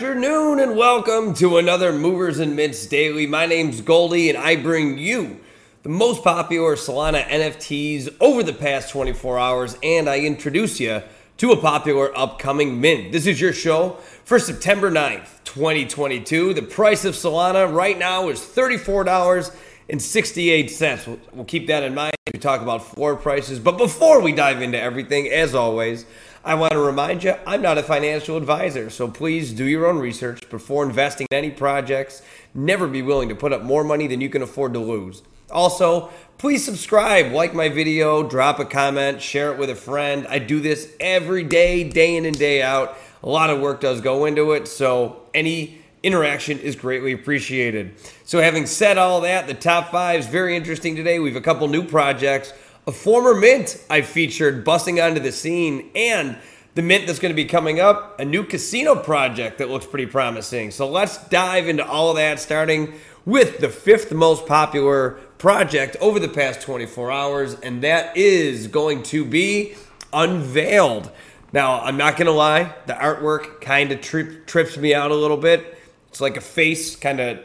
afternoon and welcome to another Movers and Mints Daily. My name's Goldy and I bring you the most popular Solana NFTs over the past 24 hours and I introduce you to a popular upcoming mint. This is your show for September 9th, 2022. The price of Solana right now is $34.68. We'll, we'll keep that in mind as we talk about floor prices. But before we dive into everything, as always, I want to remind you I'm not a financial advisor, so please do your own research before investing in any projects. Never be willing to put up more money than you can afford to lose. Also, please subscribe, like my video, drop a comment, share it with a friend. I do this every day, day in and day out. A lot of work does go into it, so any interaction is greatly appreciated. So, having said all that, the top five is very interesting today. We have a couple new projects a former mint I featured busting onto the scene, and the mint that's going to be coming up, a new casino project that looks pretty promising. So let's dive into all of that, starting with the fifth most popular project over the past 24 hours, and that is going to be Unveiled. Now, I'm not going to lie, the artwork kind of trip, trips me out a little bit. It's like a face kind of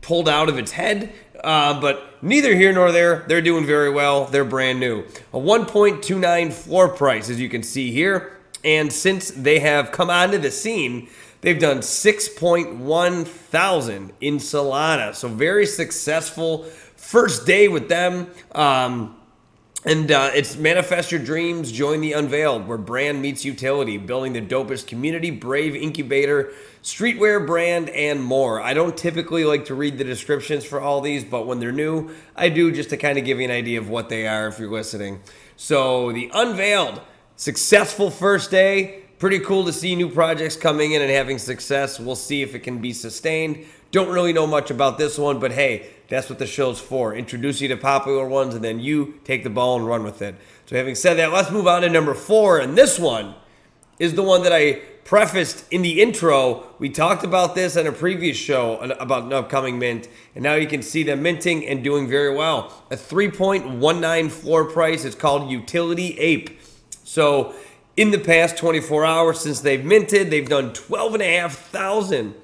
pulled out of its head. Uh, but neither here nor there. They're doing very well. They're brand new. A 1.29 floor price, as you can see here. And since they have come onto the scene, they've done 6.1 thousand in Solana. So very successful first day with them. Um, and uh, it's Manifest Your Dreams, Join the Unveiled, where brand meets utility, building the dopest community, brave incubator, streetwear brand, and more. I don't typically like to read the descriptions for all these, but when they're new, I do just to kind of give you an idea of what they are if you're listening. So, the Unveiled, successful first day. Pretty cool to see new projects coming in and having success. We'll see if it can be sustained. Don't really know much about this one, but hey, that's what the show's for. Introduce you to popular ones, and then you take the ball and run with it. So, having said that, let's move on to number four. And this one is the one that I prefaced in the intro. We talked about this on a previous show about an upcoming mint, and now you can see them minting and doing very well. A 3.19 floor price. It's called Utility Ape. So, in the past 24 hours since they've minted, they've done 12,500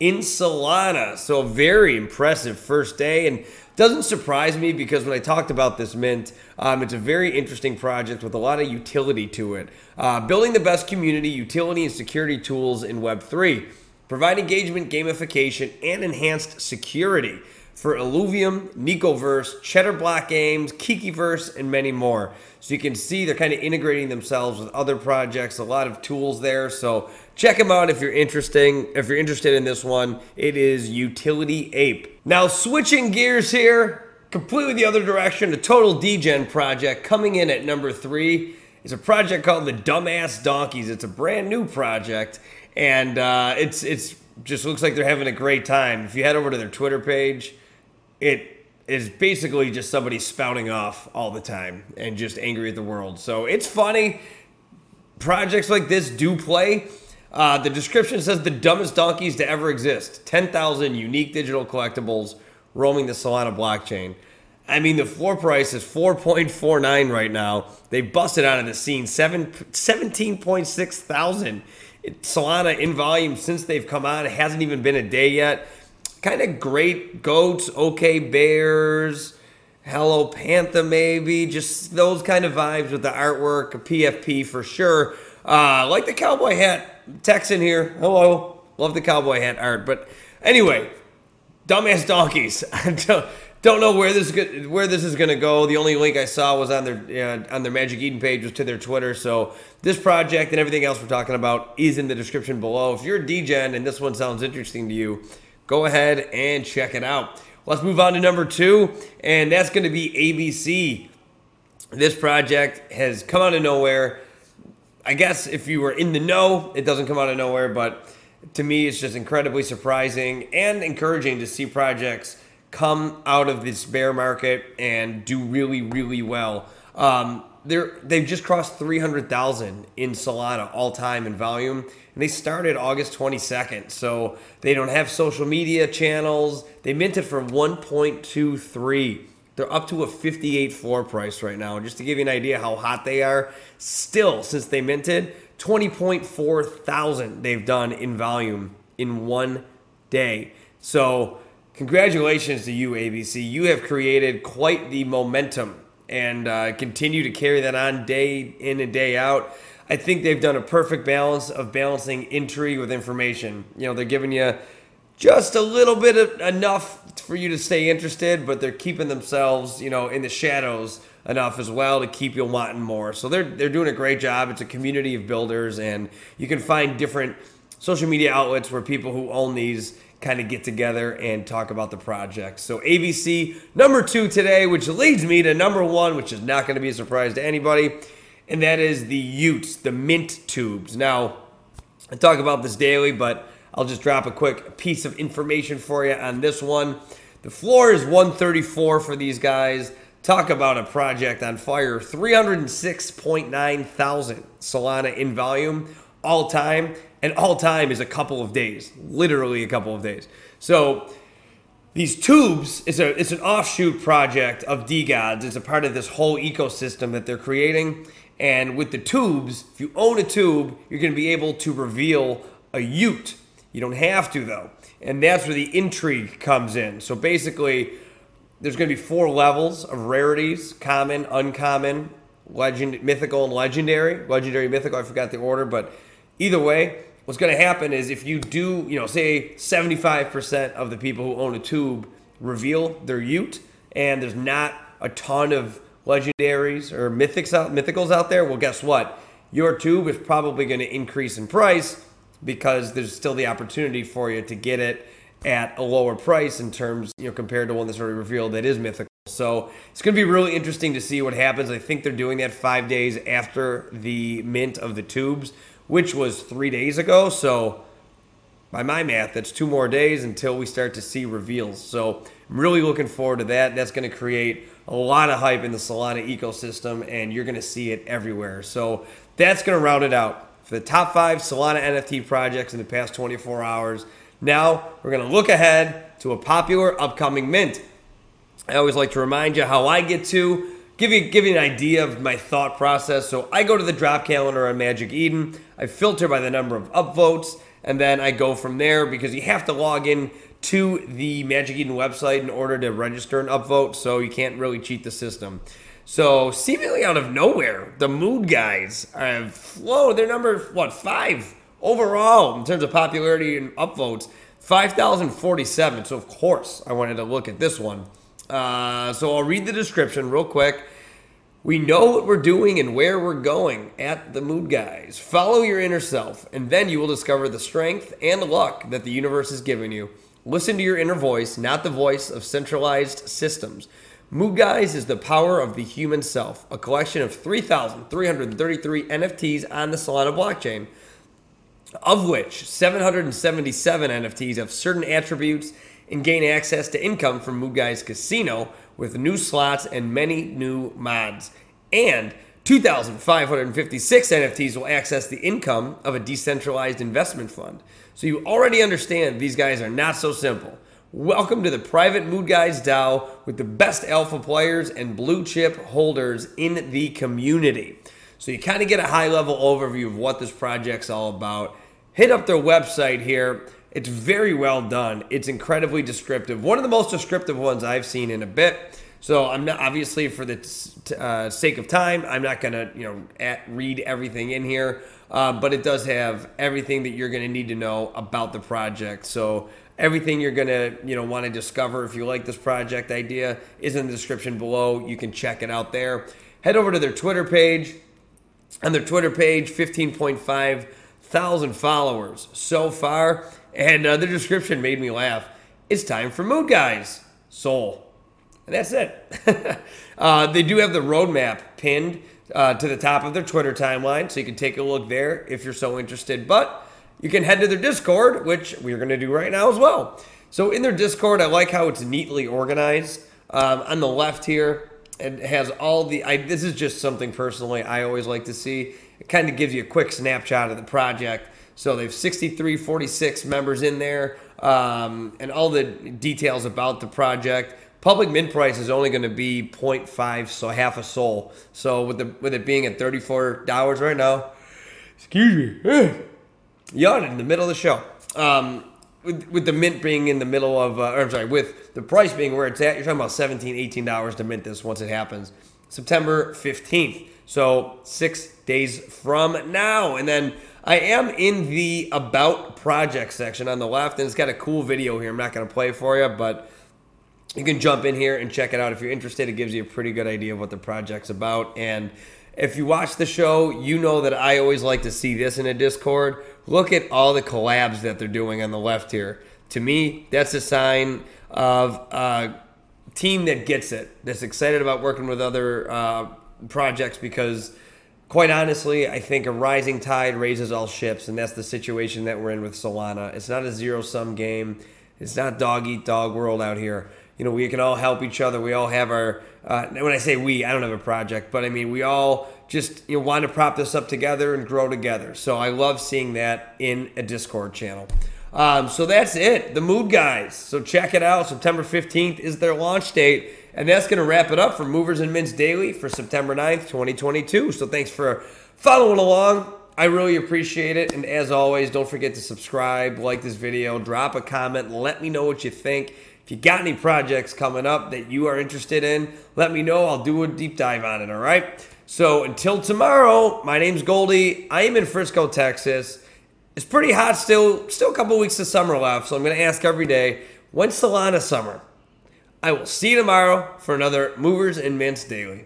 in Solana. So, very impressive first day. And doesn't surprise me because when I talked about this mint, um, it's a very interesting project with a lot of utility to it. Uh, building the best community, utility, and security tools in Web3. Provide engagement, gamification, and enhanced security for Illuvium, Nicoverse, Cheddar Block Games, Kikiverse, and many more. So you can see they're kind of integrating themselves with other projects, a lot of tools there. So check them out if you're interesting. If you're interested in this one, it is Utility Ape. Now switching gears here, completely the other direction, the Total Degen project coming in at number three is a project called the Dumbass Donkeys. It's a brand new project, and uh, it's it's just looks like they're having a great time. If you head over to their Twitter page, it is basically just somebody spouting off all the time and just angry at the world. So it's funny. Projects like this do play. Uh, the description says the dumbest donkeys to ever exist 10,000 unique digital collectibles roaming the Solana blockchain. I mean, the floor price is 4.49 right now. They busted out of the scene 7, 17.6 thousand. Solana in volume since they've come out. It hasn't even been a day yet kind of great goats, okay bears, hello Pantha maybe, just those kind of vibes with the artwork, a PFP for sure. Uh, like the cowboy hat, Texan here. Hello, love the cowboy hat art. But anyway, dumbass donkeys. I don't know where this is where this is going to go. The only link I saw was on their uh, on their Magic Eden page was to their Twitter. So this project and everything else we're talking about is in the description below. If you're a DGen and this one sounds interesting to you, go ahead and check it out. Let's move on to number two, and that's going to be ABC. This project has come out of nowhere. I guess if you were in the know, it doesn't come out of nowhere, but to me, it's just incredibly surprising and encouraging to see projects come out of this bear market and do really, really well. Um, they're they've just crossed 300,000 in Solana all time in volume and they started August 22nd. So they don't have social media channels. They minted for 1.23. They're up to a 58 floor price right now. Just to give you an idea how hot they are, still since they minted 20.4 thousand they've done in volume in one day. So, congratulations to you, ABC. You have created quite the momentum and uh, continue to carry that on day in and day out. I think they've done a perfect balance of balancing intrigue with information. You know, they're giving you just a little bit of enough for you to stay interested, but they're keeping themselves, you know, in the shadows enough as well to keep you wanting more. So they're they're doing a great job. It's a community of builders, and you can find different social media outlets where people who own these kind of get together and talk about the project. So ABC number two today, which leads me to number one, which is not going to be a surprise to anybody, and that is the y00ts, the mint t00bs. Now, I talk about this daily, but I'll just drop a quick piece of information for you on this one. The floor is 134 for these guys. Talk about a project on fire. 306.9 thousand Solana in volume all time. And all time is a couple of days, literally a couple of days. So these t00bs is a it's an offshoot project of DeGods. It's a part of this whole ecosystem that they're creating. And with the t00bs, if you own a t00b, you're going to be able to reveal a y00t. You don't have to though, and that's where the intrigue comes in. So basically, there's going to be four levels of rarities: common, uncommon, legend, mythical, and legendary. Legendary, mythical. I forgot the order, but either way, what's going to happen is if you do, you know, say 75% of the people who own a t00b reveal their y00t, and there's not a ton of legendaries or mythics out, mythicals out there, well, guess what? Your t00b is probably going to increase in price because there's still the opportunity for you to get it at a lower price in terms, you know, compared to one that's already revealed that is mythical. So it's going to be really interesting to see what happens. I think they're doing that five days after the mint of the t00bs which was three days ago. So, by my math, that's two more days until we start to see reveals. So, I'm really looking forward to that. That's going to create a lot of hype in the Solana ecosystem, and you're going to see it everywhere. So, that's going to round it out for the top five Solana NFT projects in the past 24 hours. Now, we're going to look ahead to a popular upcoming mint. I always like to remind you how I get to give you give you an idea of my thought process. So I go to the drop calendar on Magic Eden. I filter by the number of upvotes, and then I go from there because you have to log in to the Magic Eden website in order to register an upvote. So you can't really cheat the system. So seemingly out of nowhere, the Mood guys have flown. They're number what five overall in terms of popularity and upvotes. 5,047. So, of course, I wanted to look at this one. Uh, so I'll read the description real quick. We know what we're doing and where we're going at the Mood Guys. Follow your inner self, and then you will discover the strength and luck that the universe has given you. Listen to your inner voice, not the voice of centralized systems. Mood Guys is the power of the human self, a collection of 3,333 NFTs on the Solana blockchain, of which 777 NFTs have certain attributes and gain access to income from Mood Guys Casino with new slots and many new mods. And 2,556 NFTs will access the income of a decentralized investment fund. So you already understand these guys are not so simple. Welcome to the private Mood Guys DAO with the best alpha players and blue chip holders in the community. So you kind of get a high level overview of what this project's all about. Hit up their website here it's very well done. It's incredibly descriptive. One of the most descriptive ones I've seen in a bit. So I'm not obviously for the uh, sake of time, I'm not gonna you know at, read everything in here, uh, but it does have everything that you're gonna need to know about the project. So everything you're gonna you know want to discover if you like this project idea is in the description below. You can check it out there. Head over to their Twitter page. On their Twitter page, 15.5 thousand followers so far. And uh, the description made me laugh. It's time for Mood Guys. Soul. And that's it. uh, they do have the roadmap pinned uh, to the top of their Twitter timeline, so you can take a look there if you're so interested. But you can head to their Discord, which we're going to do right now as well. So in their Discord, I like how it's neatly organized. Um, on the left here, it has all the. I, this is just something personally I always like to see. It kind of gives you a quick snapshot of the project. So they have 63, 46 members in there, um, and all the details about the project. Public mint price is only going to be 0.5, so half a SOL. So with the with it being at $34 right now, excuse me, yawn in the middle of the show. Um, with, with the mint being in the middle of, uh, or I'm sorry, with the price being where it's at, you're talking about 17 $18 to mint this once it happens. September 15th. So six days from now. And then I am in the About Project section on the left, and it's got a cool video here. I'm not going to play for you, but you can jump in here and check it out if you're interested. It gives you a pretty good idea of what the project's about. And if you watch the show, you know that I always like to see this in a Discord. Look at all the collabs that they're doing on the left here. To me, that's a sign of a team that gets it, that's excited about working with other uh, projects because, quite honestly, I think a rising tide raises all ships, and that's the situation that we're in with Solana. It's not a zero sum game, it's not dog eat dog world out here you know, we can all help each other. We all have our, uh, when I say we, I don't have a project, but I mean, we all just, you know, want to prop this up together and grow together. So I love seeing that in a Discord channel. Um, so that's it, the Mood Guys. So check it out. September 15th is their launch date. And that's going to wrap it up for Movers and Mints Daily for September 9th, 2022. So thanks for following along. I really appreciate it. And as always, don't forget to subscribe, like this video, drop a comment, let me know what you think. If you got any projects coming up that you are interested in, let me know. I'll do a deep dive on it, all right? So until tomorrow, my name's Goldy. I am in Frisco, Texas. It's pretty hot still, still a couple weeks of summer left, so I'm going to ask every day, when's Solana summer? I will see you tomorrow for another Movers and Mints Daily.